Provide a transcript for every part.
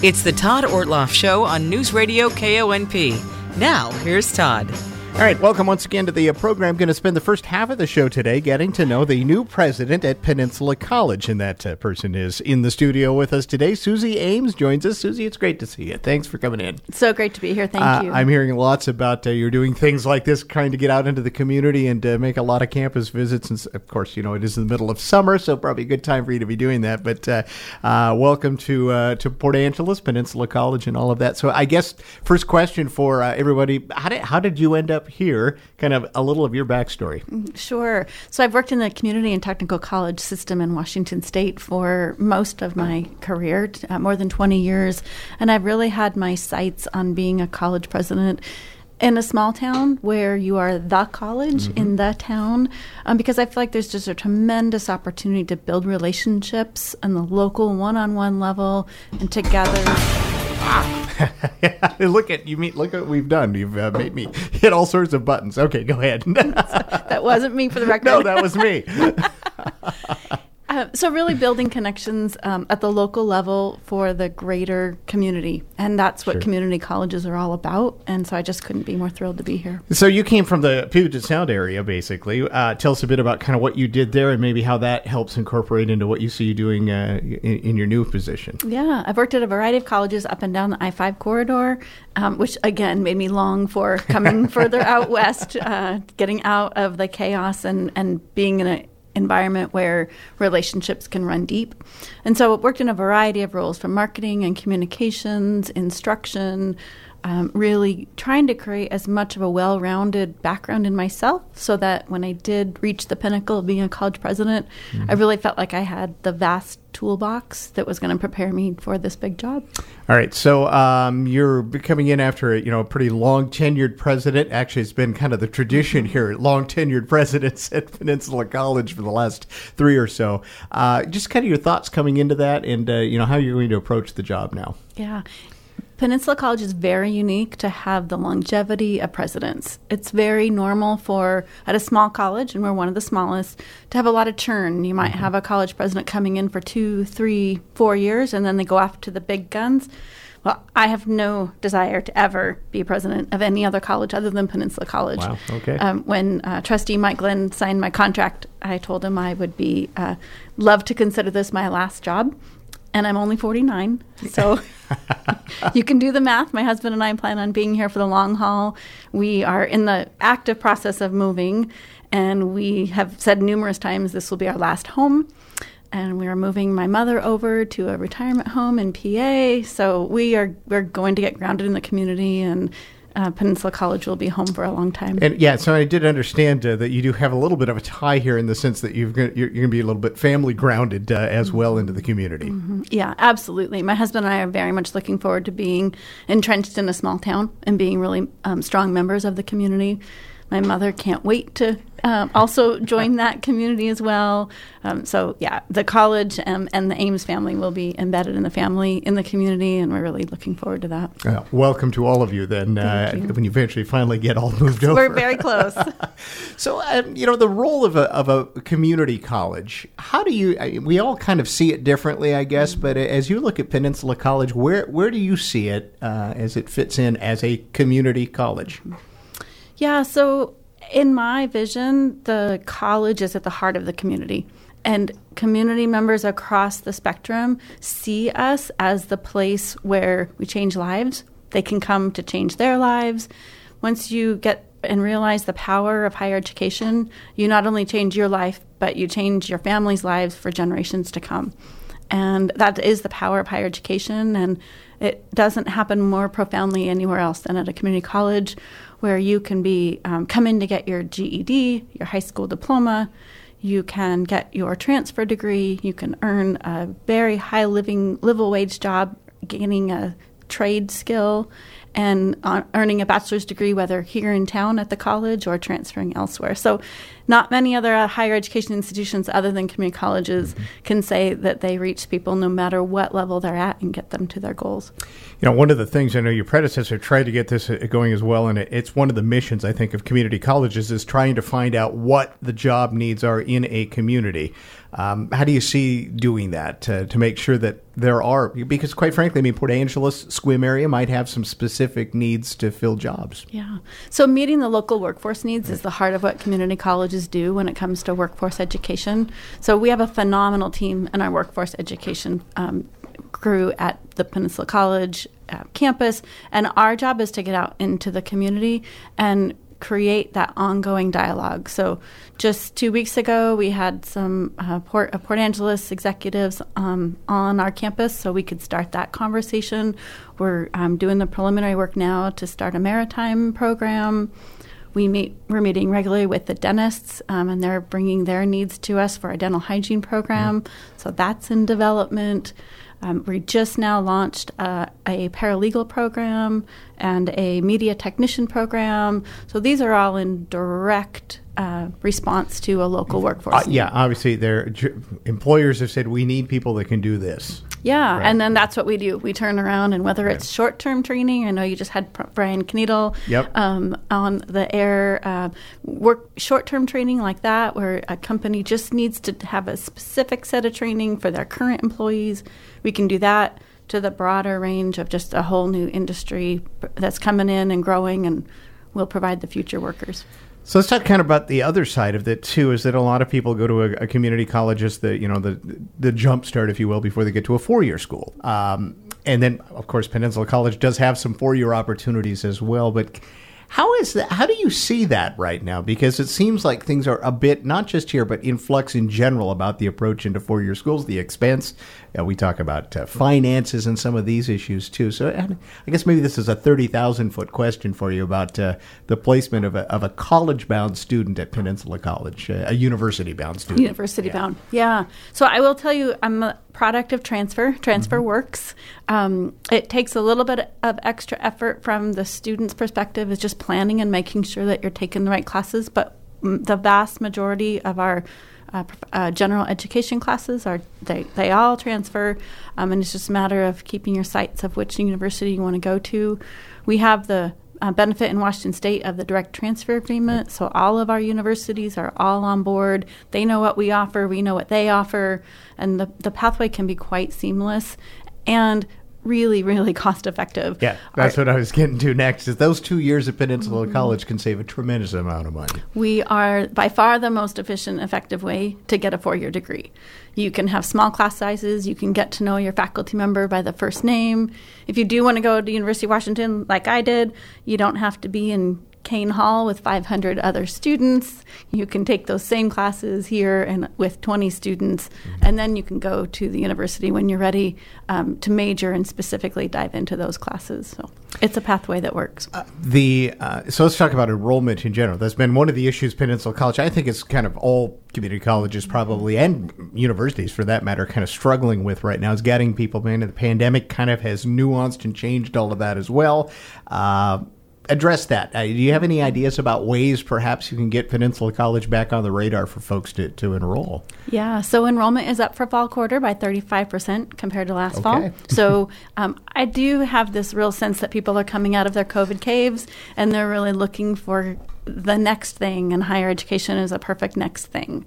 It's the Todd Ortloff Show on News Radio KONP. Now, here's Todd. All right, welcome once again to the uh, program. Going to spend the first half of the show today getting to know the new president at Peninsula College, and that uh, person is in the studio with us today. Suzy Ames joins us. Suzy, it's great to see you. Thanks for coming in. So great to be here. Thank Uh, you. I'm hearing lots about uh, you're doing things like this, trying to get out into the community and uh, make a lot of campus visits. And of course, you know it is in the middle of summer, so probably a good time for you to be doing that. But uh, uh, welcome to uh, to Port Angeles, Peninsula College, and all of that. So I guess first question for uh, everybody: how did how did you end up here? Kind of a little of your backstory. Sure. So I've worked in the community and technical college system in Washington State for most of my career, uh, more than 20 years. And I've really had my sights on being a college president in a small town where you are the college in the town um, because I feel like there's just a tremendous opportunity to build relationships on the local one on one level and together. look at you mean look at what we've done. You've uh, made me hit all sorts of buttons. Okay, go ahead. That wasn't me for the record. no, that was me. Uh, so really building connections um, at the local level for the greater community and that's what Sure. community colleges are all about and so i just couldn't be more thrilled to be here So you came from the Puget Sound area, basically. Uh, tell us a bit about kind of what you did there, and maybe how that helps incorporate into what you see you doing uh, in, in your new position. yeah i've worked at a variety of colleges up and down the i-5 corridor um, which again made me long for coming further out west uh, getting out of the chaos and, and being in an environment where relationships can run deep. And so I've worked in a variety of roles from marketing and communications instruction um, really trying to create as much of a well rounded background in myself so that when I did reach the pinnacle of being a college president, I really felt like I had the vast toolbox that was going to prepare me for this big job. All right, so um, you're coming in after you know a pretty long tenured president. Actually, it's been kind of the tradition here, long tenured presidents at Peninsula College for the last three or so. Uh, just kind of your thoughts coming into that, and uh, you know how you're going to approach the job now. Yeah. Peninsula College is very unique to have the longevity of presidents. It's very normal for, at a small college, and we're one of the smallest, to have a lot of churn. You might have a college president coming in for two, three, four years, and then they go off to the big guns. Well, I have no desire to ever be president of any other college other than Peninsula College. Wow, okay. Um, when uh, Trustee Mike Glenn signed my contract, I told him I would be uh, love to consider this my last job, and I'm only 49, so you can do the math. My husband and I plan on being here for the long haul. We are in the active process of moving, and we have said numerous times this will be our last home. And we are moving my mother over to a retirement home in PA. So we are we're going to get grounded in the community, and uh, Peninsula College will be home for a long time. And yeah, so I did understand uh, that you do have a little bit of a tie here in the sense that you've, you're, you're going to be a little bit family grounded uh, as well into the community. Yeah, absolutely. My husband and I are very much looking forward to being entrenched in a small town and being really um, strong members of the community. My mother can't wait to um, also join that community as well. Um, so, yeah, the college um, and the Ames family will be embedded in the family, in the community, and we're really looking forward to that. Uh, welcome to all of you then uh, you. when you eventually finally get all moved over. We're very close. So, um, you know, the role of a, of a community college, how do you, I, we all kind of see it differently, I guess, but as you look at Peninsula College, where, where do you see it uh, as it fits in as a community college? Yeah, so in my vision, the college is at the heart of the community. And community members across the spectrum see us as the place where we change lives. They can come to change their lives. Once you get and realize the power of higher education, you not only change your life, but you change your family's lives for generations to come. And that is the power of higher education. And it doesn't happen more profoundly anywhere else than at a community college where you can be um, come in to get your GED, your high school diploma. You can get your transfer degree. You can earn a very high living livable wage job, gaining a trade skill, and uh, earning a bachelor's degree, whether here in town at the college or transferring elsewhere. So, not many other uh, higher education institutions other than community colleges mm-hmm. can say that they reach people no matter what level they're at and get them to their goals. You know, one of the things I know your predecessor tried to get this uh, going as well, and it's one of the missions I think of community colleges is trying to find out what the job needs are in a community. Um, how do you see doing that to, to make sure that there are? Because quite frankly, I mean, Port Angeles, Sequim area might have some specific needs to fill jobs. Yeah. So meeting the local workforce needs is the heart of what community colleges do when it comes to workforce education. So we have a phenomenal team in our workforce education um, crew at the Peninsula College uh, campus, and our job is to get out into the community and create that ongoing dialogue. So, just two weeks ago, we had some uh, Port, uh, Port Angeles executives um, on our campus so we could start that conversation. We're um, doing the preliminary work now to start a maritime program. We meet, we're meeting regularly with the dentists, um, and they're bringing their needs to us for a dental hygiene program. Mm-hmm. So, that's in development. Um, we just now launched uh, a paralegal program and a media technician program. So these are all in direct uh, response to a local workforce. Uh, yeah, obviously, their employers have said we need people that can do this. Yeah, right. and then that's what we do. We turn around, and whether right. it's short term training, I know you just had Brian Kneedle yep. um, on the air, uh, work short term training like that, where a company just needs to have a specific set of training for their current employees. We can do that to the broader range of just a whole new industry that's coming in and growing, and we'll provide the future workers. So let's talk kind of about the other side of it too. Is that a lot of people go to a, a community college as the you know the the jump start, if you will, before they get to a four year school. Um, and then, of course, Peninsula College does have some four year opportunities as well. But how is that? How do you see that right now? Because it seems like things are a bit not just here, but in flux in general about the approach into four-year schools, the expense. Uh, we talk about uh, finances and some of these issues too. So I guess maybe this is a thirty thousand foot question for you about uh, the placement of a, of a college-bound student at Peninsula College, uh, a university-bound student. University-bound, yeah. yeah. So I will tell you, I'm a product of transfer. Transfer mm-hmm. works. Um, it takes a little bit of extra effort from the student's perspective. Is just planning and making sure that you're taking the right classes. But the vast majority of our uh, uh, general education classes are they, they all transfer um, and it's just a matter of keeping your sights of which university you want to go to. We have the uh, benefit in washington state of the direct transfer agreement so all of our universities are all on board. They know what we offer we know what they offer and the, the pathway can be quite seamless. And really, really cost effective. Yeah, that's what I was getting to next. Is those two years at Peninsula mm-hmm. College can save a tremendous amount of money. We are by far the most efficient, effective way to get a four-year degree. You can have small class sizes. You can get to know your faculty member by the first name. If you do want to go to University of Washington, like I did, you don't have to be in Kane Hall with 500 other students. You can take those same classes here and with 20 students, mm-hmm. and then you can go to the university when you're ready um, to major and specifically dive into those classes. So it's a pathway that works. Uh, the uh, so let's talk about enrollment in general. That's been one of the issues Peninsula College. I think it's kind of all community colleges probably and universities for that matter kind of struggling with right now is getting people in. And the pandemic kind of has nuanced and changed all of that as well. Uh, address that. Uh, do you have any ideas about ways perhaps you can get Peninsula College back on the radar for folks to, to enroll? Yeah, so enrollment is up for fall quarter by 35% compared to last okay. fall. So um, I do have this real sense that people are coming out of their COVID caves and they're really looking for the next thing, and higher education is a perfect next thing.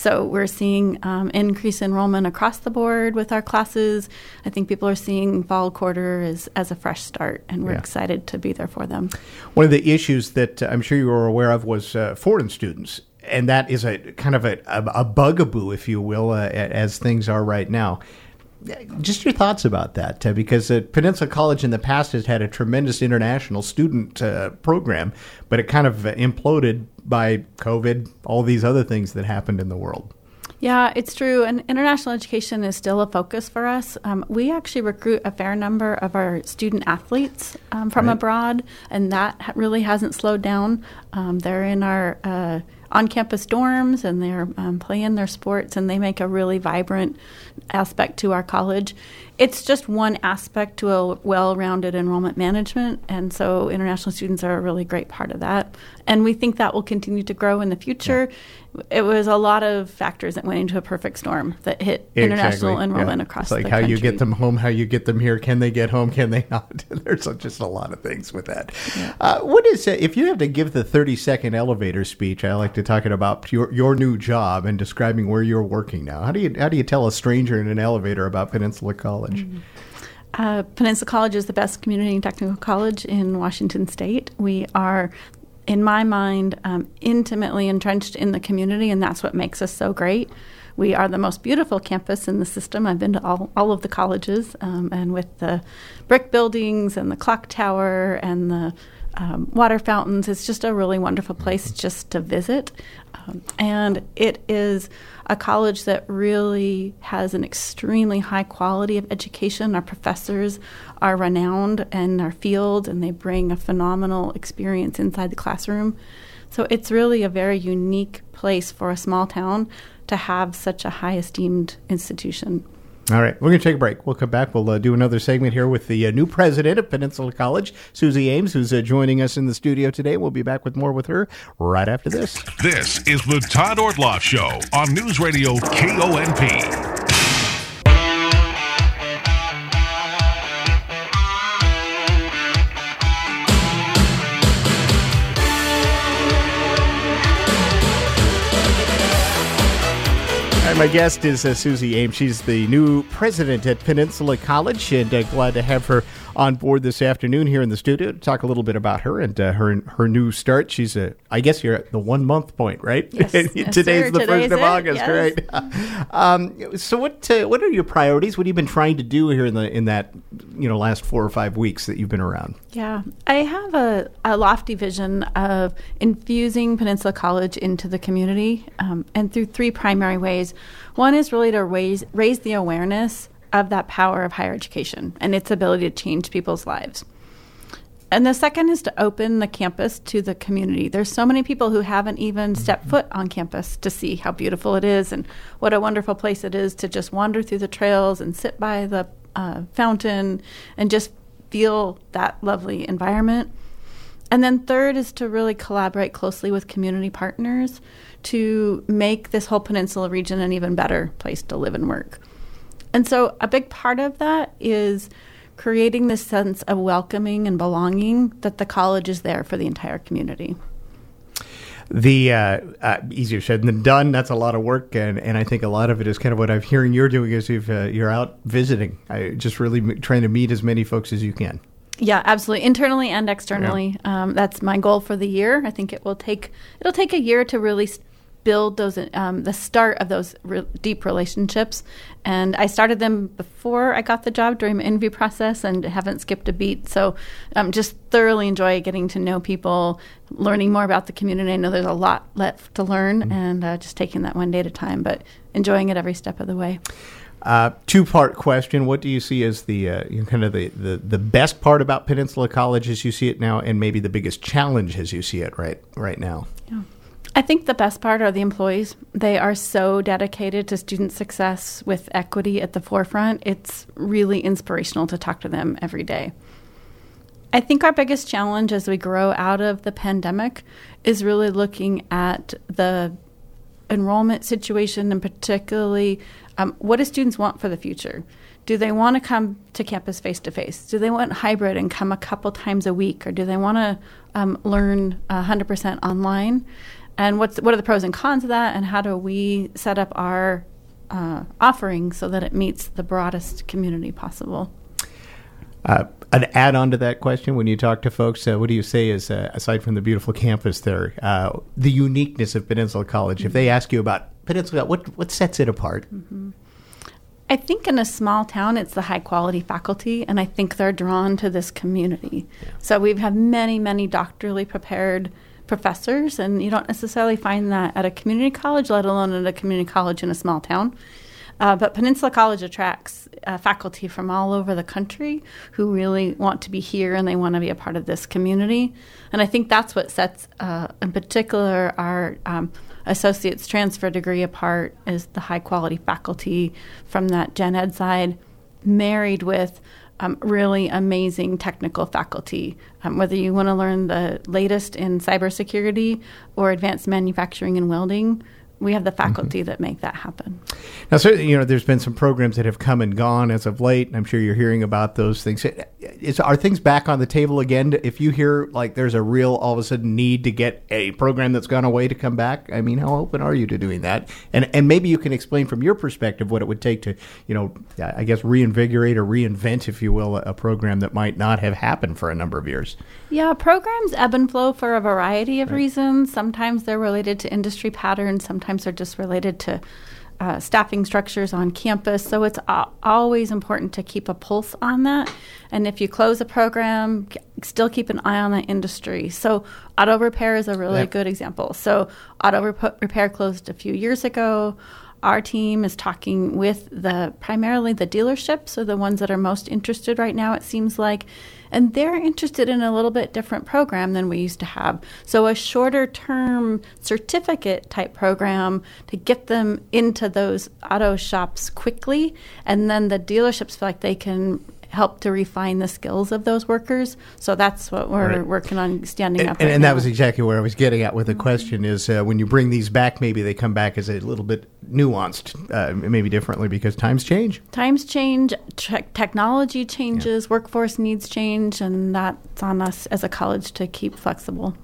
So we're seeing um, increase enrollment across the board with our classes. I think people are seeing fall quarter as, as a fresh start, and we're yeah. excited to be there for them. One of the issues that I'm sure you were aware of was uh, foreign students. And that is a kind of a, a, a bugaboo, if you will, uh, as things are right now just your thoughts about that, uh, because uh, Peninsula College in the past has had a tremendous international student uh, program, but it kind of imploded by COVID, all these other things that happened in the world. Yeah, it's true. And international education is still a focus for us. Um, we actually recruit a fair number of our student athletes um, from right. abroad, and that really hasn't slowed down. Um, they're in our uh, on campus dorms and they're um, playing their sports and they make a really vibrant aspect to our college. It's just one aspect to a well rounded enrollment management. And so international students are a really great part of that. And we think that will continue to grow in the future. Yeah it was a lot of factors that went into a perfect storm that hit exactly. international enrollment yeah. across it's like how country. you get them home, how you get them here. Can they get home? Can they not? There's just a lot of things with that. Yeah. Uh, what is uh, if you have to give the 30 second elevator speech? I like to talk about your your new job and describing where you're working now. How do you how do you tell a stranger in an elevator about Peninsula College? Mm-hmm. Uh, Peninsula College is the best community and technical college in Washington State. We are in my mind, um, intimately entrenched in the community, and that's what makes us so great. We are the most beautiful campus in the system. I've been to all, all of the colleges, um, and with the brick buildings and the clock tower and the um, water fountains, it's just a really wonderful place just to visit. Um, and it is a college that really has an extremely high quality of education. Our professors are renowned in our field and they bring a phenomenal experience inside the classroom. So it's really a very unique place for a small town to have such a high esteemed institution. All right, we're going to take a break. We'll come back. We'll uh, do another segment here with the uh, new president of Peninsula College, Suzy Ames, who's uh, joining us in the studio today. We'll be back with more with her right after this. This is the Todd Ortloff Show on News Radio KONP. My guest is uh, Suzy Ames. She's the new president at Peninsula College, and uh, glad to have her on board this afternoon here in the studio to talk a little bit about her and uh, her her new start. She's a, I guess you're at the one month point, right? Yes, yes Today's sir. the first of August, yes. right? um, so what uh, what are your priorities? What have you been trying to do here in the in that you know last four or five weeks that you've been around? Yeah, I have a, a lofty vision of infusing Peninsula College into the community, um, and through three primary ways. One is really to raise raise the awareness of that power of higher education and its ability to change people's lives. And the second is to open the campus to the community. There's so many people who haven't even stepped foot on campus to see how beautiful it is and what a wonderful place it is to just wander through the trails and sit by the uh, fountain and just feel that lovely environment. And then third is to really collaborate closely with community partners to make this whole peninsula region an even better place to live and work. And so, a big part of that is creating this sense of welcoming and belonging that the college is there for the entire community. The uh, uh, easier said than done. That's a lot of work, and, and I think a lot of it is kind of what I'm hearing you're doing is you've, uh, you're out visiting, I, just really m- trying to meet as many folks as you can. Yeah, absolutely. Internally and externally, yeah. um, that's my goal for the year. I think it will take it'll take a year to really build those um, the start of those re- deep relationships and i started them before i got the job during my interview process and haven't skipped a beat so um, just thoroughly enjoy getting to know people learning more about the community i know there's a lot left to learn mm-hmm. and uh, just taking that one day at a time but enjoying it every step of the way uh, two part question. What do you see as the uh, kind of the, the, the best part about Peninsula College as you see it now, and maybe the biggest challenge as you see it right right now? Yeah. I think the best part are the employees. They are so dedicated to student success with equity at the forefront. It's really inspirational to talk to them every day. I think our biggest challenge as we grow out of the pandemic is really looking at the enrollment situation and particularly um, what do students want for the future? Do they want to come to campus face to face? Do they want hybrid and come a couple times a week? Or do they want to um, learn 100% online? And what's what are the pros and cons of that, and how do we set up our uh, offering so that it meets the broadest community possible? Uh, an add on to that question when you talk to folks, uh, what do you say is, uh, aside from the beautiful campus there, uh, the uniqueness of Peninsula College? Mm-hmm. If they ask you about Peninsula, what, what sets it apart? Mm-hmm. I think in a small town, it's the high quality faculty, and I think they're drawn to this community. Yeah. So we've had many, many doctorally prepared professors, and you don't necessarily find that at a community college, let alone at a community college in a small town. Uh, but Peninsula College attracts uh, faculty from all over the country who really want to be here and they want to be a part of this community. And I think that's what sets, uh, in particular, our um, associate's transfer degree apart is the high quality faculty from that gen ed side, married with um, really amazing technical faculty. Um, whether you want to learn the latest in cybersecurity or advanced manufacturing and welding, we have the faculty mm-hmm. that make that happen. Now, certainly, you know, there's been some programs that have come and gone as of late, and I'm sure you're hearing about those things. Is, are things back on the table again? If you hear like there's a real all of a sudden need to get a program that's gone away to come back, I mean, how open are you to doing that? And and maybe you can explain from your perspective what it would take to, you know, I guess reinvigorate or reinvent, if you will, a program that might not have happened for a number of years. Yeah, programs ebb and flow for a variety of right. reasons. Sometimes they're related to industry patterns. Sometimes sometimes are just related to uh, staffing structures on campus. So it's always important to keep a pulse on that. And if you close a program, still keep an eye on the industry. So auto repair is a really yep. good example. So auto rep- repair closed a few years ago. Our team is talking with the primarily the dealerships, so the ones that are most interested right now. It seems like and they're interested in a little bit different program than we used to have. So, a shorter term certificate type program to get them into those auto shops quickly, and then the dealerships feel like they can help to refine the skills of those workers. So that's what we're right. working on standing and, up. And, right and that was exactly where I was getting at with the question is uh, when you bring these back, maybe they come back as a little bit nuanced, uh, maybe differently because times change. Times change, te- technology changes, yeah. workforce needs change, and that's on us as a college to keep flexible.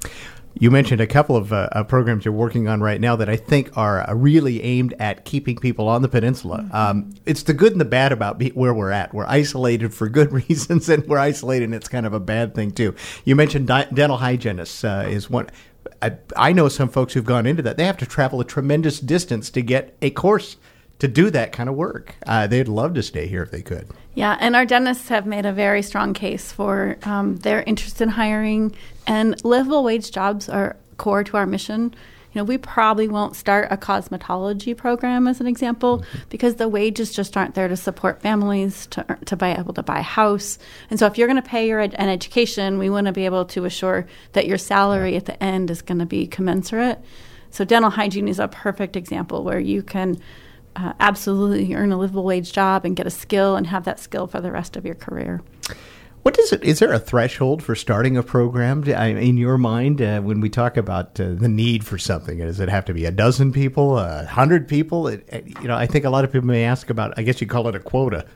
You mentioned a couple of uh, programs you're working on right now that I think are uh, really aimed at keeping people on the peninsula. Mm-hmm. Um, it's the good and the bad about be- where we're at. We're isolated for good reasons, and we're isolated, and it's kind of a bad thing too. You mentioned di- dental hygienists uh, is one. I, I know some folks who've gone into that. They have to travel a tremendous distance to get a course to do that kind of work. Uh, they'd love to stay here if they could. Yeah, and our dentists have made a very strong case for um, their interest in hiring, and livable wage jobs are core to our mission. You know, we probably won't start a cosmetology program as an example mm-hmm. because the wages just aren't there to support families to to be able to buy a house. And so, if you're going to pay your ed- an education, we want to be able to assure that your salary yeah. at the end is going to be commensurate. So, dental hygiene is a perfect example where you can uh, absolutely earn a livable wage job and get a skill and have that skill for the rest of your career. What is it? Is there a threshold for starting a program? In your mind, uh, when we talk about uh, the need for something, does it have to be a dozen people, a hundred people? It, it, you know, I think a lot of people may ask about. I guess you call it a quota.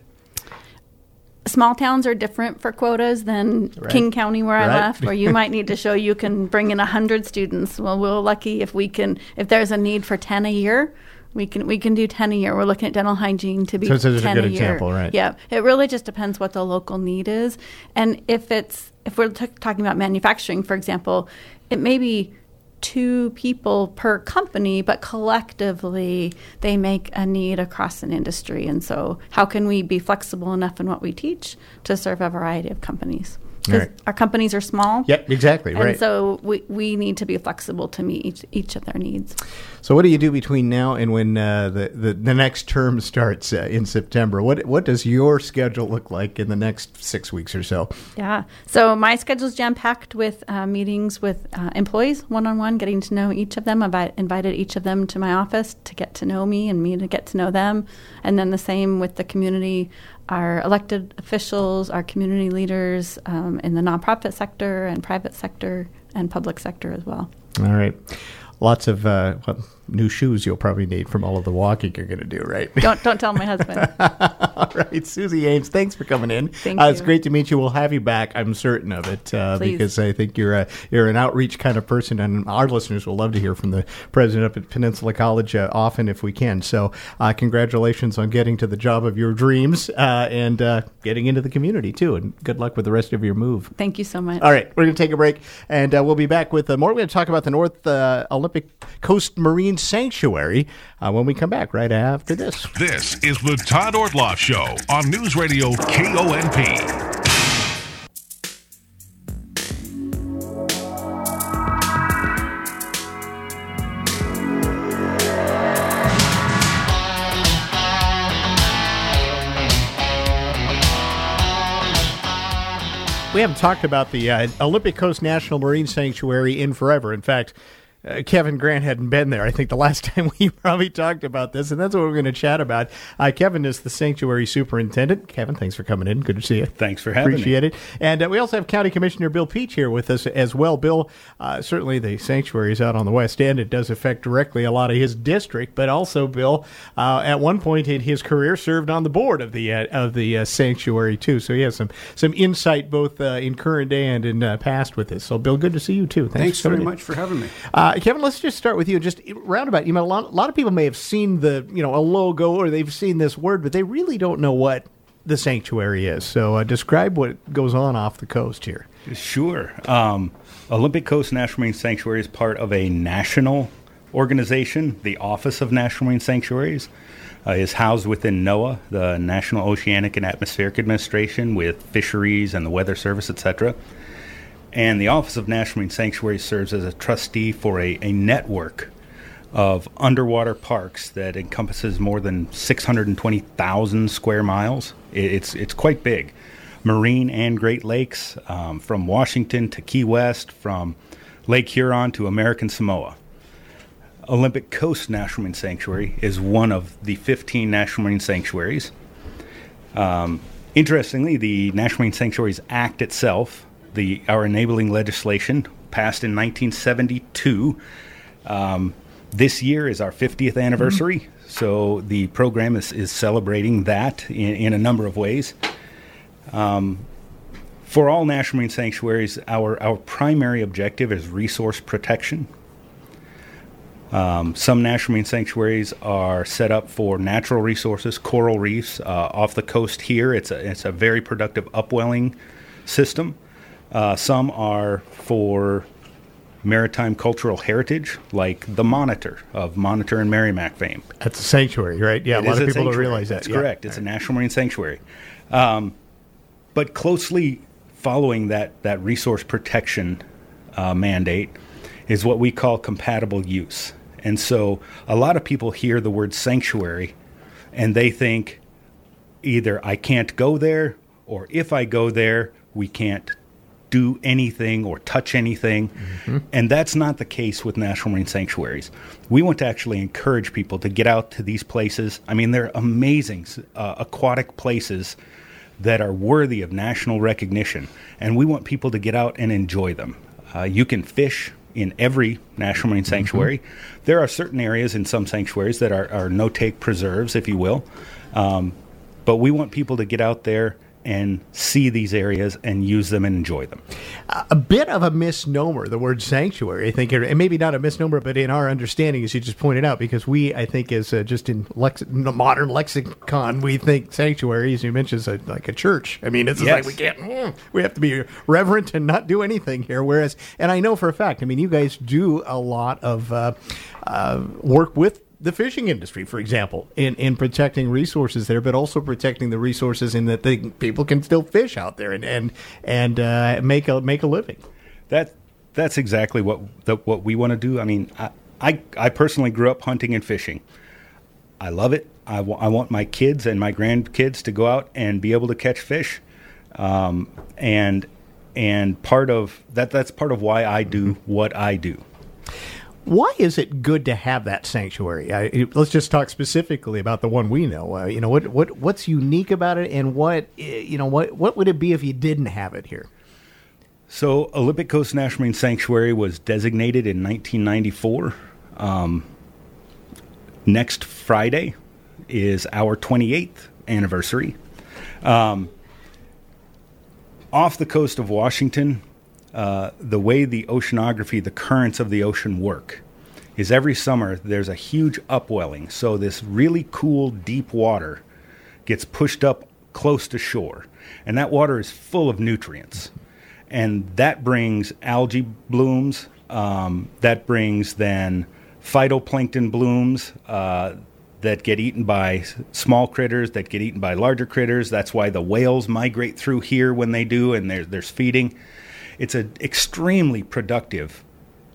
Small towns are different for quotas than right. King County, where right. I left, where you might need to show you can bring in hundred students. Well, we're lucky if we can. If there's a need for ten a year, we can we can do ten a year. We're looking at dental hygiene to be so, so ten a, good a year. Example, right? Yeah, it really just depends what the local need is, and if it's if we're t- talking about manufacturing, for example, it may be two people per company, but collectively they make a need across an industry. And so, how can we be flexible enough in what we teach to serve a variety of companies? Because right. our companies are small. Yep, exactly. And right. so we, we need to be flexible to meet each, each of their needs. So, what do you do between now and when uh, the, the, the next term starts uh, in September? What what does your schedule look like in the next six weeks or so? Yeah. So my schedule is jam packed with uh, meetings with uh, employees, one on one, getting to know each of them. I've invited each of them to my office to get to know me and me to get to know them, and then the same with the community, our elected officials, our community leaders um, in the nonprofit sector and private sector and public sector as well. All right lots of uh, well, new shoes you'll probably need from all of the walking you're going to do, right? Don't don't tell my husband. all right, Suzy Ames, thanks for coming in. Thank uh, you. It's great to meet you. We'll have you back. I'm certain of it uh, because I think you're a you're an outreach kind of person, and our listeners will love to hear from the president up at Peninsula College uh, often if we can. So, uh, congratulations on getting to the job of your dreams uh, and uh, getting into the community too. And good luck with the rest of your move. Thank you so much. All right, we're going to take a break, and we'll be back with more. We're going to talk about the North Olympic Coast Marine Sanctuary uh, when we come back right after this. This is the Todd Ortloff Show on News Radio KONP. We haven't talked about the uh, Olympic Coast National Marine Sanctuary in forever. In fact, uh, Kevin Grant hadn't been there. I think the last time we probably talked about this, and that's what we're going to chat about. Uh, Kevin is the sanctuary superintendent. Kevin, thanks for coming in. Good to see you. Thanks for having Appreciate me. Appreciate it. And uh, we also have County Commissioner Bill Peach here with us as well. Bill, uh, certainly the sanctuary is out on the west end. It does affect directly a lot of his district, but also Bill, uh, at one point in his career, served on the board of the uh, of the uh, sanctuary too. So he has some some insight both uh, in current day and in uh, past with this. So Bill, good to see you too. Thanks, Thanks very much for having me. Uh, Kevin, let's just start with you. Just roundabout, you know, a lot, a lot of people may have seen the, you know, a logo or they've seen this word, but they really don't know what the sanctuary is. So, uh, describe what goes on off the coast here. Sure. Um, Olympic Coast National Marine Sanctuary is part of a national organization. The Office of National Marine Sanctuaries uh, is housed within NOAA, the National Oceanic and Atmospheric Administration, with fisheries and the Weather Service, etc. And the Office of National Marine Sanctuaries serves as a trustee for a, a network of underwater parks that encompasses more than 620,000 square miles. It, it's it's quite big, marine and Great Lakes, um, from Washington to Key West, from Lake Huron to American Samoa. Olympic Coast National Marine Sanctuary is one of the 15 national marine sanctuaries. Um, interestingly, the National Marine Sanctuaries Act itself, the our enabling legislation, passed in 1972. Um, this year is our 50th anniversary, so the program is, is celebrating that in, in a number of ways. Um, for all national marine sanctuaries, our, our primary objective is resource protection. Um, some national marine sanctuaries are set up for natural resources, coral reefs. Uh, off the coast here, it's a, it's a very productive upwelling system. Uh, some are for maritime cultural heritage, like the Monitor of Monitor and Merrimack fame. That's a sanctuary, right? Yeah, It a lot of people don't realize that. That's Yeah. correct. It's a national marine sanctuary. Um, but closely following that, that resource protection uh, mandate is what we call compatible use. And so a lot of people hear the word sanctuary and they think either I can't go there or if I go there, we can't do anything or touch anything. And that's not the case with national marine sanctuaries. We want to actually encourage people to get out to these places. I mean, they're amazing uh, aquatic places that are worthy of national recognition. And we want people to get out and enjoy them. Uh, you can fish in every national marine sanctuary. There are certain areas in some sanctuaries that are, are no take preserves, if you will. Um, but we want people to get out there and see these areas and use them and enjoy them. a bit of a misnomer, the word sanctuary. I think, and maybe not a misnomer, but in our understanding, as you just pointed out, because we, I think, is uh, just in lex- modern lexicon, we think sanctuary, as you mentioned, is a, like a church. I mean, it's Yes. like we can't, mm, we have to be reverent and not do anything here. Whereas, and I know for a fact, I mean, you guys do a lot of uh, uh, work with the fishing industry, for example, in, in protecting resources there, but also protecting the resources in that the people can still fish out there and and and uh, make a make a living. That that's exactly what the, what we want to do. I mean, I, I I personally grew up hunting and fishing. I love it. I want my kids and my grandkids to go out and be able to catch fish, um, and and part of that that's part of why I do what I do. Why is it good to have that sanctuary? I, let's just talk specifically about the one we know. Uh, you know what what what's unique about it, and what eh, you know what what would it be if you didn't have it here? So, Olympic Coast National Marine Sanctuary was designated in 1994. Um, next Friday is our 28th anniversary. Um, off the coast of Washington, uh, the way the oceanography, the currents of the ocean work, is every summer there's a huge upwelling. So, this really cool, deep water gets pushed up close to shore, and that water is full of nutrients. And that brings algae blooms, um, that brings then phytoplankton blooms uh, that get eaten by small critters, that get eaten by larger critters. That's why the whales migrate through here when they do, and there's feeding. It's an extremely productive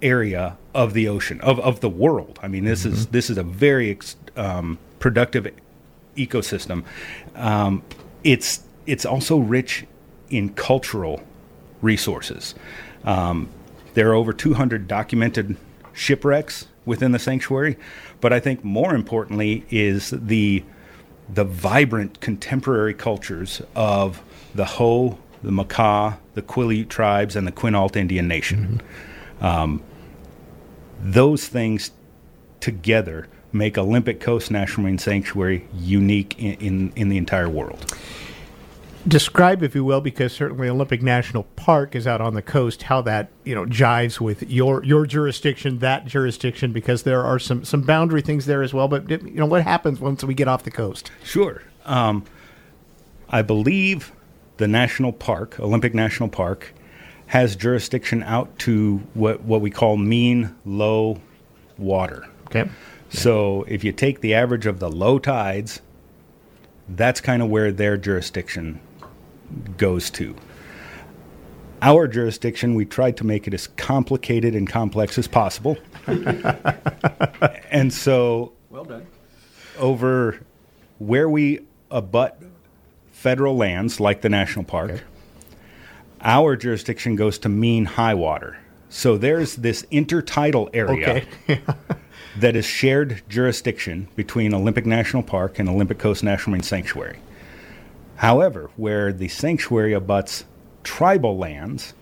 area of the ocean of, of the world. I mean, this is this is a very ex, um, productive ecosystem. Um, it's it's also rich in cultural resources. Um, there are over 200 documented shipwrecks within the sanctuary, but I think more importantly is the the vibrant contemporary cultures of the Hoh, the Makah, the Quileute tribes, and the Quinault Indian Nation. Mm-hmm. Um, those things together make Olympic Coast National Marine Sanctuary unique in, in, in the entire world describe, if you will, because certainly Olympic National Park is out on the coast, how that you know jives with your your jurisdiction, that jurisdiction, because there are some some boundary things there as well. But you know what happens once we get off the coast? Sure. Um, I believe the national park, Olympic National Park, has jurisdiction out to what what we call mean low water. Okay. So if you take the average of the low tides, that's kind of where their jurisdiction goes to. Our jurisdiction, we tried to make it as complicated and complex as possible. and so, well done. Over where we abut federal lands like the national park, okay. our jurisdiction goes to mean high water. So there's this intertidal area okay. that is shared jurisdiction between Olympic National Park and Olympic Coast National Marine Sanctuary. However, where the sanctuary abuts tribal lands,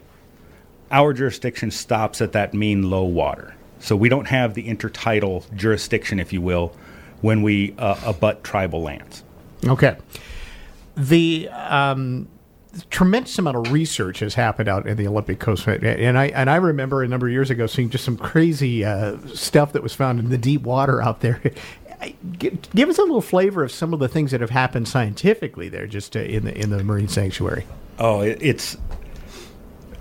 our jurisdiction stops at that mean low water. So we don't have the intertidal jurisdiction, if you will, when we uh, abut tribal lands. Okay. The um, tremendous amount of research has happened out in the Olympic coast, and I and I remember a number of years ago seeing just some crazy uh, stuff that was found in the deep water out there give, us a little flavor of some of the things that have happened scientifically there, just to, in the in the marine sanctuary. Oh, it's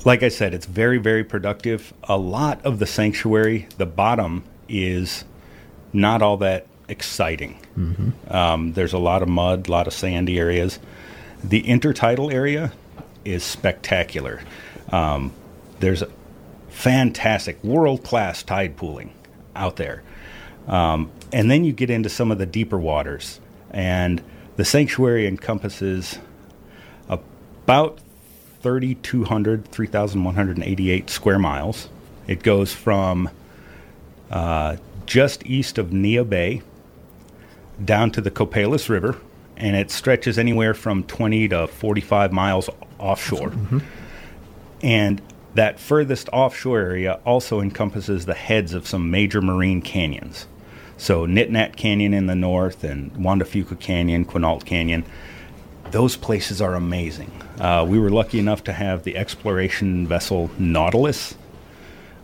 like I said, it's very very productive. A lot of the sanctuary, the bottom is not all that exciting. Mm-hmm. Um, there's a lot of mud, a lot of sandy areas. The intertidal area is spectacular. Um, there's fantastic world class tide pooling out there. Um, and then you get into some of the deeper waters. And the sanctuary encompasses about 3,200, 3,188 square miles. It goes from uh, just east of Neah Bay down to the Copalis River, and it stretches anywhere from 20 to 45 miles offshore. Mm-hmm. And that furthest offshore area also encompasses the heads of some major marine canyons. So Nitinat Canyon in the north and Juan de Fuca Canyon, Quinault Canyon, those places are amazing. Uh, we were lucky enough to have the exploration vessel Nautilus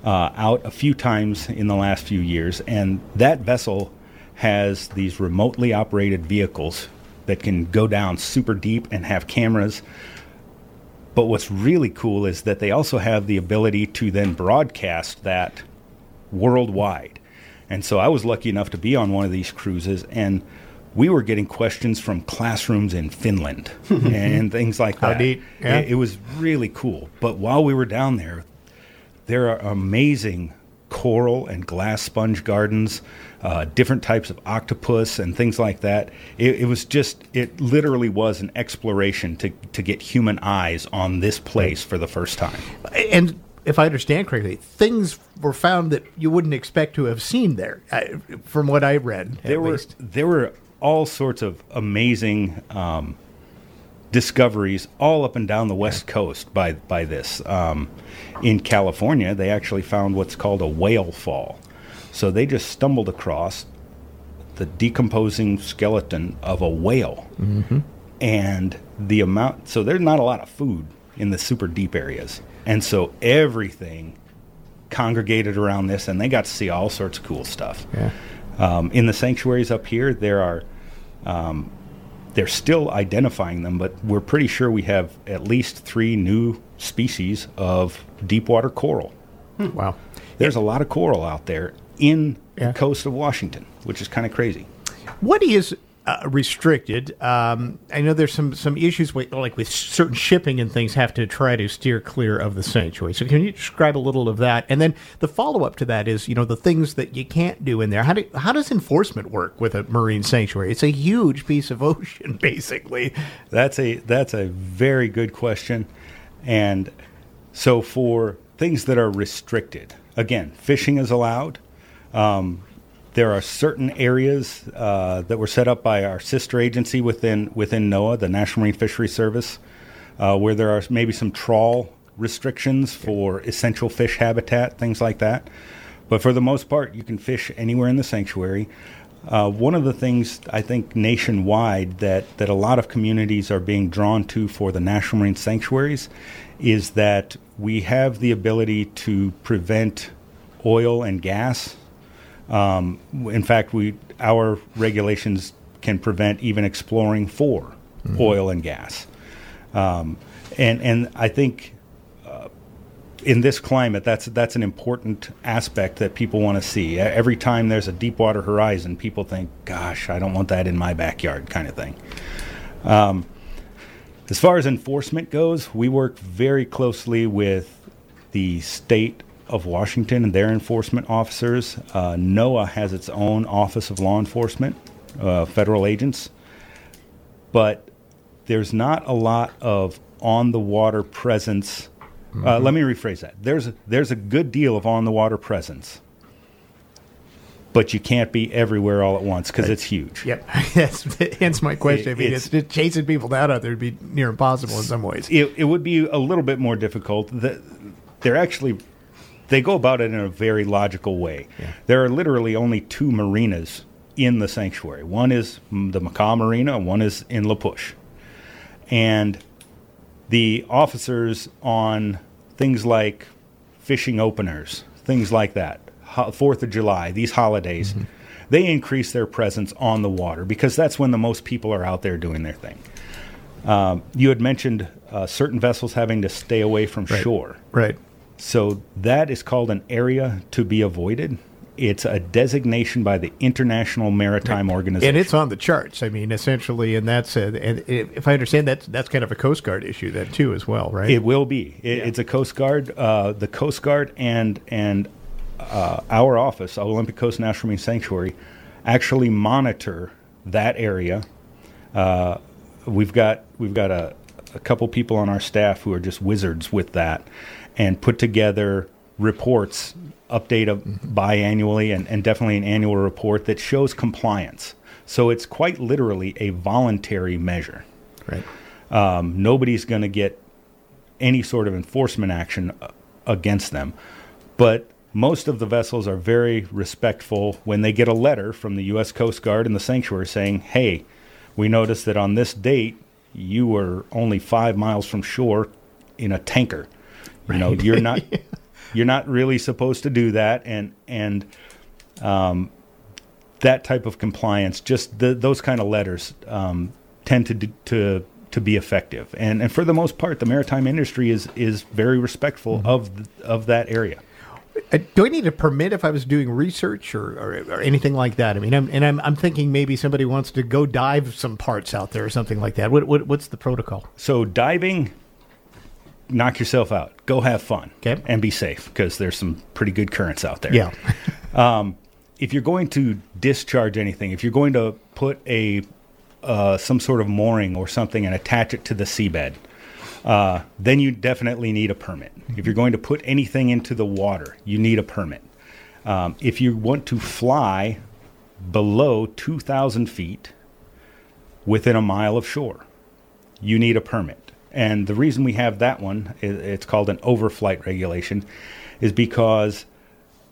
uh, out a few times in the last few years, and that vessel has these remotely operated vehicles that can go down super deep and have cameras. But what's really cool is that they also have the ability to then broadcast that worldwide. And so I was lucky enough to be on one of these cruises, and we were getting questions from classrooms in Finland and things like that. Yeah. It, it, was really cool. But while we were down there, there are amazing coral and glass sponge gardens, uh, different types of octopus and things like that. It, it, was just, it literally was an exploration to, to get human eyes on this place for the first time. And if I understand correctly, things were found that you wouldn't expect to have seen there, uh, from what I read. There were least. there were all sorts of amazing um, discoveries all up and down the west coast by by this. Um, in California, they actually found what's called a whale fall. So they just stumbled across the decomposing skeleton of a whale, mm-hmm. and the amount. So there's not a lot of food in the super deep areas and so everything congregated around this, and they got to see all sorts of cool stuff. Yeah. Um, in the sanctuaries up here, there are. Um, they're still identifying them, but we're pretty sure we have at least three new species of deep water coral. Hmm. Wow. There's yeah. a lot of coral out there in yeah. the coast of Washington, which is kind of crazy. What is uh, restricted. Um, I know there's some some issues with like with certain shipping and things have to try to steer clear of the sanctuary. So can you describe a little of that? And then the follow up to that is you know the things that you can't do in there. How do how does enforcement work with a marine sanctuary? It's a huge piece of ocean, basically. That's a that's a very good question, and So for things that are restricted, again, fishing is allowed. Um, there are certain areas uh, that were set up by our sister agency within within NOAA, the National Marine Fisheries Service, uh, where there are maybe some trawl restrictions for essential fish habitat, things like that. But for the most part, you can fish anywhere in the sanctuary. Uh, one of the things I think nationwide that, that a lot of communities are being drawn to for the national marine sanctuaries is that we have the ability to prevent oil and gas. Um, in fact, we our regulations can prevent even exploring for mm-hmm. oil and gas. Um, and and I think in this climate, that's that's an important aspect that people want to see. Every time there's a Deepwater Horizon, people think, "Gosh, I don't want that in my backyard," kind of thing. Um, as far as enforcement goes, we work very closely with the state of Washington and their enforcement officers. Uh, NOAA has its own Office of Law Enforcement, uh, federal agents, but there's not a lot of on the water presence Mm-hmm. Uh, let me rephrase that. There's a, there's a good deal of on the water presence, but you can't be everywhere all at once because it's huge. Yep. yes. Hence my question. It, I mean, it's, it's, chasing people down out there would be near impossible in some ways. It, it would be a little bit more difficult. they're actually they go about it in a very logical way. Yeah. There are literally only two marinas in the sanctuary. One is the Makah Marina, one is in La Push. And the officers on things like fishing openers, things like that, Fourth of July, these holidays, mm-hmm. they increase their presence on the water because that's when the most people are out there doing their thing. Um, you had mentioned uh, certain vessels having to stay away from right. shore. Right. So that is called an area to be avoided. It's a designation by the International Maritime Organization, and it's on the charts. I mean, essentially, and that's a, and if I understand that, that's kind of a Coast Guard issue, that too, as well, right? It will be. It, yeah. It's a Coast Guard, uh, the Coast Guard, and and uh, our office, Olympic Coast National Marine Sanctuary, actually monitor that area. Uh, we've got we've got a, a couple people on our staff who are just wizards with that, and put together reports update a, mm-hmm. biannually and, and definitely an annual report that shows compliance. So it's quite literally a voluntary measure. Right. Um, nobody's going to get any sort of enforcement action uh, against them. But most of the vessels are very respectful when they get a letter from the U.S. Coast Guard and the sanctuary saying, hey, we noticed that on this date you were only five miles from shore in a tanker. You know, you're not you're not really supposed to do that, and and um, that type of compliance, just the, those kind of letters, um, tend to to to be effective. And and for the most part, the maritime industry is is very respectful mm-hmm. of of that area. Uh, do I need a permit if I was doing research or, or, or anything like that? I mean, I'm, and I'm, I'm thinking maybe somebody wants to go dive some parts out there or something like that. What, what, what's the protocol? So diving, knock yourself out. Go have fun. Okay. And be safe because there's some pretty good currents out there. Yeah. um, if you're going to discharge anything, if you're going to put a uh, some sort of mooring or something and attach it to the seabed, uh, then you definitely need a permit. If you're going to put anything into the water, you need a permit. Um, if you want to fly below 2,000 feet within a mile of shore, you need a permit. And the reason we have that one, it's called an overflight regulation, is because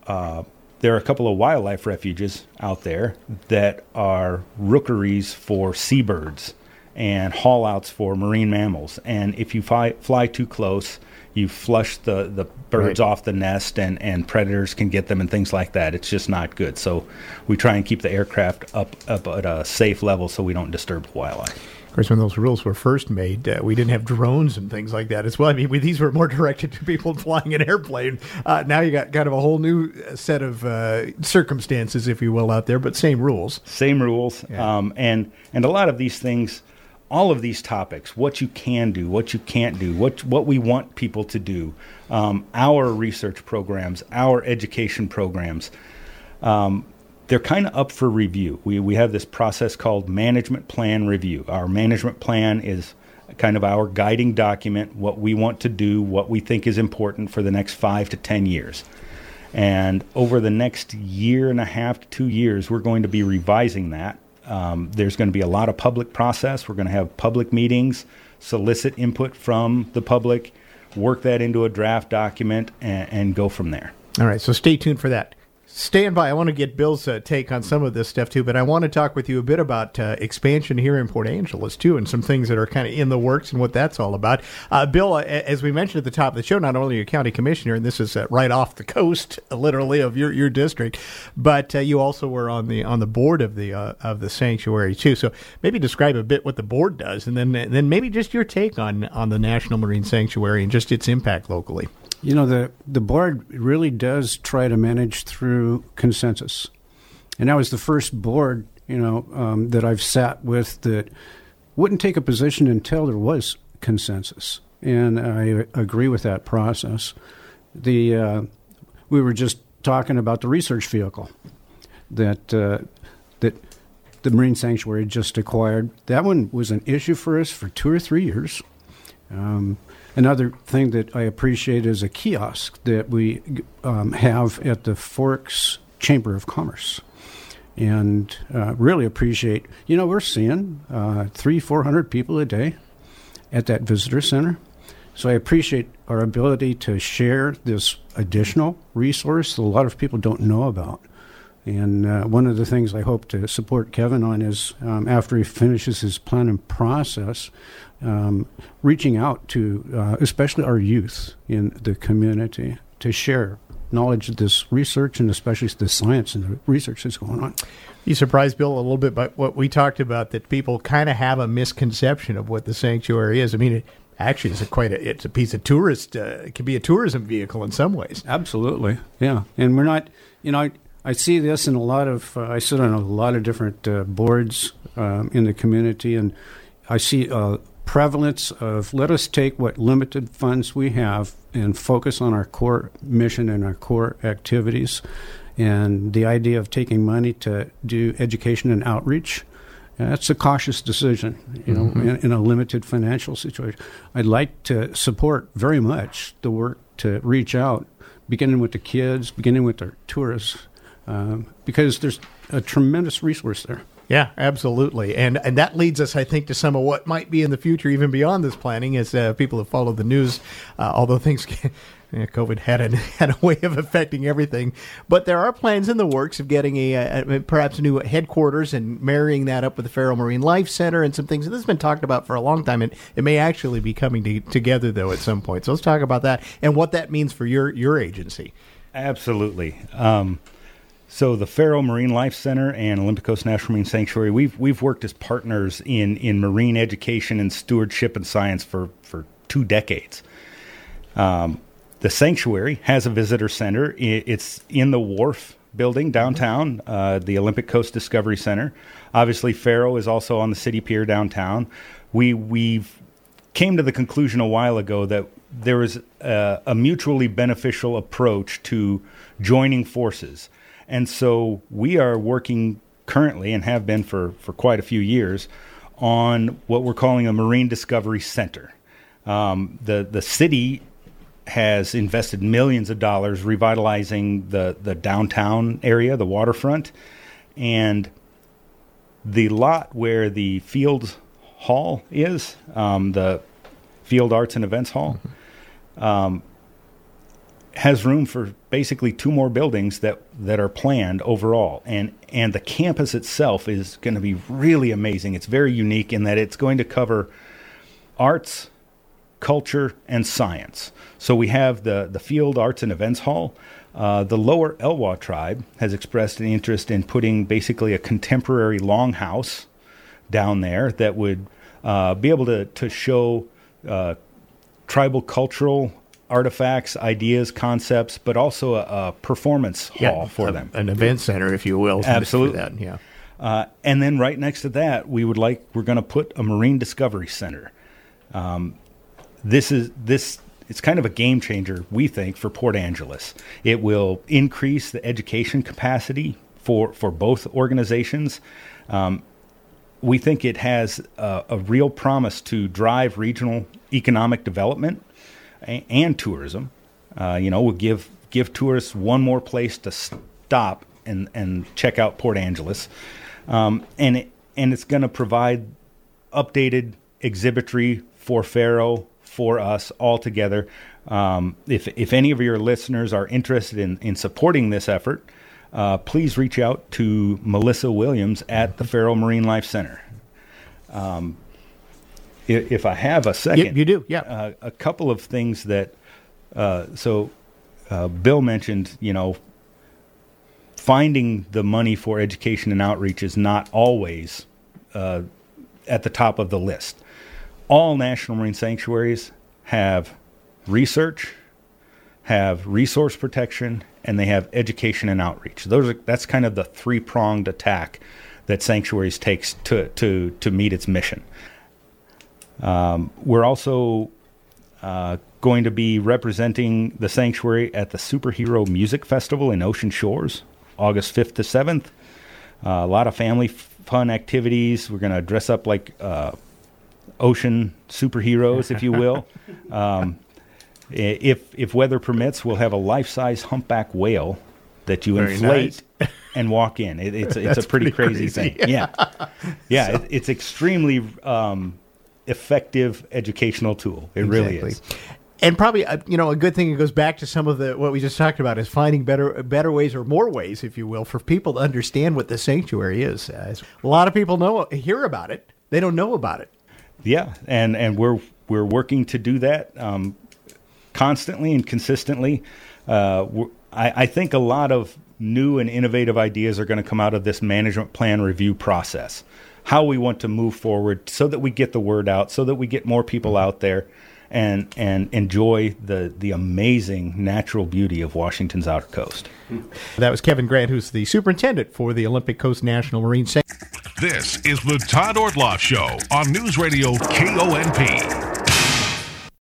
uh, there are a couple of wildlife refuges out there that are rookeries for seabirds and haulouts for marine mammals. And if you fly, fly too close, you flush the, the birds right. off the nest and, and predators can get them and things like that. It's just not good. So we try and keep the aircraft up, up at a safe level so we don't disturb the wildlife course, when those rules were first made, uh, we didn't have drones and things like that as well. I mean, we, these were more directed to people flying an airplane. Uh, now you got kind of a whole new set of uh, circumstances, if you will, out there, but same rules. Same rules, yeah. um, and and a lot of these things, all of these topics, what you can do, what you can't do, what what we want people to do, um, our research programs, our education programs. Um, they're kind of up for review. We, we have this process called management plan review. Our management plan is kind of our guiding document, what we want to do, what we think is important for the next five to 10 years. And over the next year and a half to two years, we're going to be revising that. Um, there's going to be a lot of public process. We're going to have public meetings, solicit input from the public, work that into a draft document, and, and go from there. All right, so stay tuned for that. Stand by. I want to get Bill's uh, take on some of this stuff too, but I want to talk with you a bit about uh, expansion here in Port Angeles too, and some things that are kind of in the works and what that's all about. Uh, Bill, uh, as we mentioned at the top of the show, not only are you county commissioner, and this is uh, right off the coast, literally of your, your district, but uh, you also were on the on the board of the of the sanctuary too. So maybe describe a bit what the board does, and then then maybe just your take on on the National Marine Sanctuary and just its impact locally. You know, the, the board really does try to manage through consensus. And that was the first board, you know, um, that I've sat with that wouldn't take a position until there was consensus. And I agree with that process. The uh, we were just talking about the research vehicle that uh, that the Marine Sanctuary just acquired. That one was an issue for us for two or three years. Um, Another thing that I appreciate is a kiosk that we um, have at the Forks Chamber of Commerce. And uh, really appreciate, you know, we're seeing uh, three, 400 people a day at that visitor center. So I appreciate our ability to share this additional resource that a lot of people don't know about. And uh, one of the things I hope to support Kevin on is um, after he finishes his planning process, um, reaching out to uh, especially our youth in the community to share knowledge of this research and especially the science and the research that's going on. You surprised Bill a little bit by what we talked about that people kind of have a misconception of what the sanctuary is. I mean, it actually is a quite a it's a piece of tourist. Uh, it can be a tourism vehicle in some ways. Absolutely, yeah. And we're not, you know. I, I see this in a lot of. Uh, I sit on a lot of different uh, boards um, in the community, and I see uh, prevalence of let us take what limited funds we have and focus on our core mission and our core activities. And the idea of taking money to do education and outreach, that's a cautious decision, you know, mm-hmm. in, in, a limited financial situation. I'd like to support very much the work to reach out, beginning with the kids, beginning with our tourists, um, because there's a tremendous resource there. Yeah, absolutely, and and that leads us, I think, to some of what might be in the future, even beyond this planning, as uh, people have followed the news. Uh, although things, yeah, COVID had a had a way of affecting everything, but there are plans in the works of getting a, a, perhaps a new headquarters and marrying that up with the Feiro Marine Life Center and some things. And This has been talked about for a long time, and it may actually be coming to, together though at some point. So let's talk about that and what that means for your your agency. Absolutely. Um, so the Feiro Marine Life Center and Olympic Coast National Marine Sanctuary, we've we've worked as partners in in marine education and stewardship and science for for two decades. Um, the sanctuary has a visitor center. It's in the wharf building downtown, uh, the Olympic Coast Discovery Center. Obviously, Feiro is also on the city pier downtown. We we've came to the conclusion a while ago that there is a, a mutually beneficial approach to joining forces and so we are working currently and have been for, for quite a few years on what we're calling a Marine Discovery Center. Um, the, the city has invested millions of dollars revitalizing the, the downtown area, the waterfront, and the lot where the field hall is, um, the Field Arts and Events Hall, mm-hmm. um, has room for basically two more buildings that, that are planned overall. And, and the campus itself is going to be really amazing. It's very unique in that it's going to cover arts, culture, and science. So we have the, the Field Arts and Events Hall. Uh, the lower Elwha tribe has expressed an interest in putting basically a contemporary longhouse down there that would uh, be able to, to show uh, tribal cultural artifacts, ideas, concepts, but also a, a performance yeah, hall for a, them, an event center, if you will. Absolutely, that, yeah. Uh, and then right next to that, we would like we're going to put a marine discovery center. Um, this is this. It's kind of a game changer, we think, for Port Angeles. It will increase the education capacity for for both organizations. Um, we think it has a, a real promise to drive regional economic development and, tourism. Uh, you know, we'll give give tourists one more place to stop and, and check out Port Angeles, um, and it, and it's going to provide updated exhibitry for Feiro for us all together. Um, if if any of your listeners are interested in in supporting this effort, uh, please reach out to Melissa Williams at the Feiro Marine Life Center. Um, if, I have a second, Yep, you do, yeah. Uh, a couple of things that uh, so uh, Bill mentioned, you know, finding the money for education and outreach is not always uh, at the top of the list. All national marine sanctuaries have research, have resource protection, and they have education and outreach. Those are that's kind of the three pronged attack that sanctuaries takes to to to meet its mission. Um, we're also uh, going to be representing the sanctuary at the Superhero Music Festival in Ocean Shores, August 5th to 7th. Uh, a lot of family f- fun activities. We're going to dress up like uh, ocean superheroes, if you will. Um, if if weather permits, we'll have a life size humpback whale that you Very inflate and walk in. It, it's it's a pretty, pretty crazy, crazy, thing. Yeah, yeah. it, it's extremely um, effective educational tool. It really is. And probably, uh, you know, a good thing. It goes back to some of the what we just talked about is finding better, better ways or more ways, if you will, for people to understand what the sanctuary is. Uh, a lot of people know, hear about it. They don't know about it. Yeah, and and we're we're working to do that um, constantly and consistently. Uh, I, I think a lot of new and innovative ideas are going to come out of this management plan review process. How we want to move forward, so that we get the word out, so that we get more people mm-hmm. out there, and and enjoy the the amazing natural beauty of Washington's outer coast. Hmm. That was Kevin Grant, who's the superintendent for the Olympic Coast National Marine Sanctuary. This is the Todd Ortloff Show on News Radio KONP.